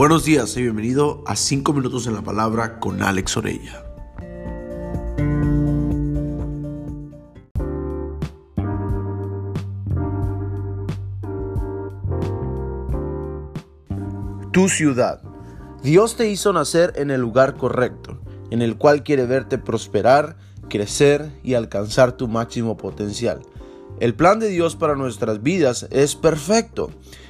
Buenos días y bienvenido a 5 minutos en la palabra con Alex Orella. Tu ciudad. Dios te hizo nacer en el lugar correcto, en el cual quiere verte prosperar, crecer y alcanzar tu máximo potencial. El plan de Dios para nuestras vidas es perfecto.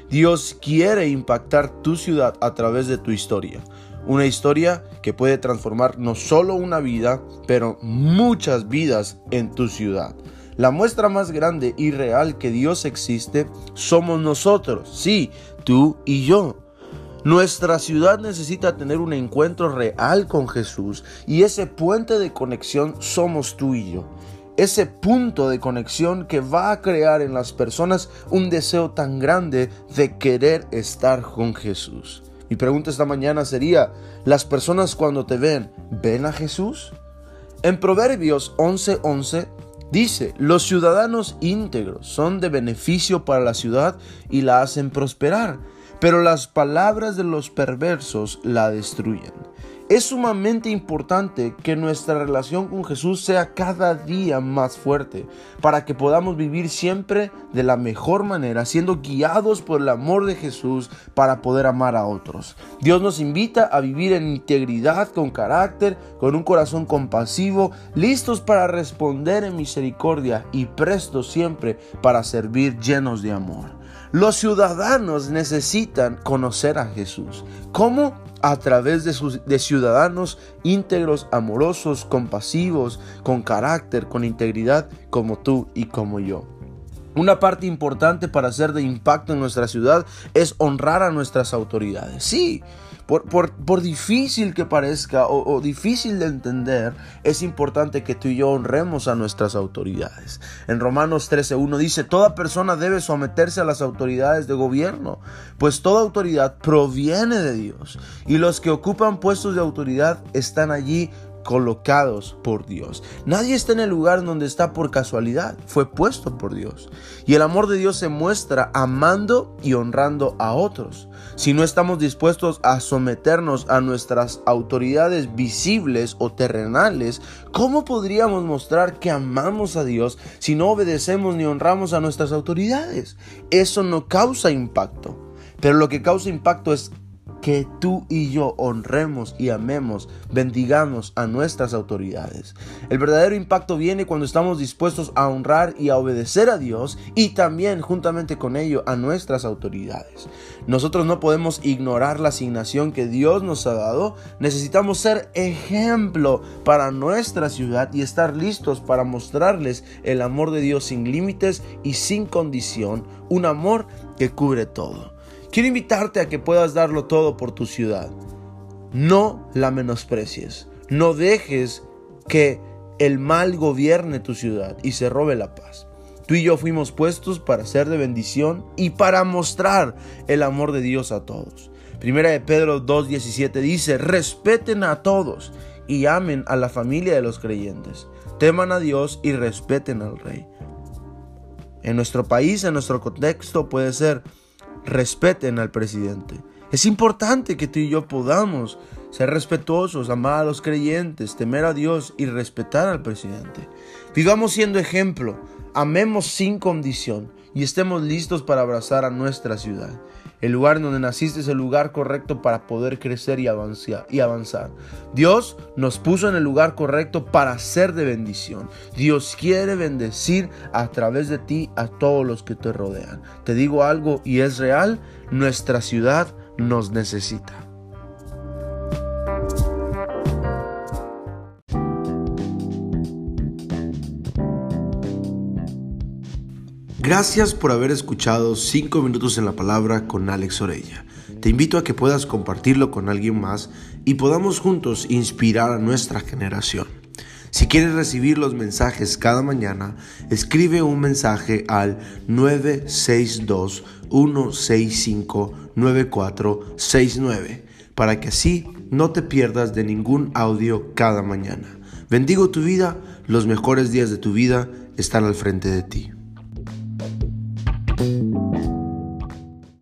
Dios quiere impactar tu ciudad a través de tu historia. Una historia que puede transformar no solo una vida, pero muchas vidas en tu ciudad. La muestra más grande y real que Dios existe somos nosotros, sí, tú y yo. Nuestra ciudad necesita tener un encuentro real con Jesús y ese puente de conexión somos tú y yo ese punto de conexión que va a crear en las personas un deseo tan grande de querer estar con Jesús. Mi pregunta esta mañana sería, ¿las personas cuando te ven, ven a Jesús? En Proverbios 11:11 dice, los ciudadanos íntegros son de beneficio para la ciudad y la hacen prosperar, pero las palabras de los perversos la destruyen. Es sumamente importante que nuestra relación con Jesús sea cada día más fuerte para que podamos vivir siempre de la mejor manera, siendo guiados por el amor de Jesús para poder amar a otros. Dios nos invita a vivir en integridad, con carácter, con un corazón compasivo, listos para responder en misericordia y prestos siempre para servir llenos de amor. Los ciudadanos necesitan conocer a Jesús. ¿Cómo? A través de, sus, ciudadanos íntegros, amorosos, compasivos, con carácter, con integridad, como tú y como yo. Una parte importante para ser de impacto en nuestra ciudad es honrar a nuestras autoridades. Sí, por, difícil que parezca o, difícil de entender, es importante que tú y yo honremos a nuestras autoridades. En Romanos 13.1 dice, toda persona debe someterse a las autoridades de gobierno, pues toda autoridad proviene de Dios y los que ocupan puestos de autoridad están allí colocados por Dios. Nadie está en el lugar donde está por casualidad, fue puesto por Dios. Y el amor de Dios se muestra amando y honrando a otros. Si no estamos dispuestos a someternos a nuestras autoridades visibles o terrenales, ¿cómo podríamos mostrar que amamos a Dios si no obedecemos ni honramos a nuestras autoridades? Eso no causa impacto. Pero lo que causa impacto es que tú y yo honremos y amemos, bendigamos a nuestras autoridades. El verdadero impacto viene cuando estamos dispuestos a honrar y a obedecer a Dios y también juntamente con ello a nuestras autoridades. Nosotros no podemos ignorar la asignación que Dios nos ha dado. Necesitamos ser ejemplo para nuestra ciudad y estar listos para mostrarles el amor de Dios sin límites y sin condición, un amor que cubre todo. Quiero invitarte a que puedas darlo todo por tu ciudad. No la menosprecies. No dejes que el mal gobierne tu ciudad y se robe la paz. Tú y yo fuimos puestos para ser de bendición y para mostrar el amor de Dios a todos. Primera de Pedro 2.17 dice, respeten a todos y amen a la familia de los creyentes. Teman a Dios y respeten al Rey. En nuestro país, en nuestro contexto puede ser respeten al presidente. Es importante que tú y yo podamos ser respetuosos, amar a los creyentes, temer a Dios y respetar al presidente. Vivamos siendo ejemplo, amemos sin condición y estemos listos para abrazar a nuestra ciudad. El lugar donde naciste es el lugar correcto para poder crecer y avanzar. Dios nos puso en el lugar correcto para ser de bendición. Dios quiere bendecir a través de ti a todos los que te rodean. Te digo algo y es real, nuestra ciudad nos necesita. Gracias por haber escuchado 5 minutos en la palabra con Alex Orella. Te invito a que puedas compartirlo con alguien más y podamos juntos inspirar a nuestra generación. Si quieres recibir los mensajes cada mañana, escribe un mensaje al 962-165-9469 para que así no te pierdas de ningún audio cada mañana. Bendigo tu vida, los mejores días de tu vida están al frente de ti. thank you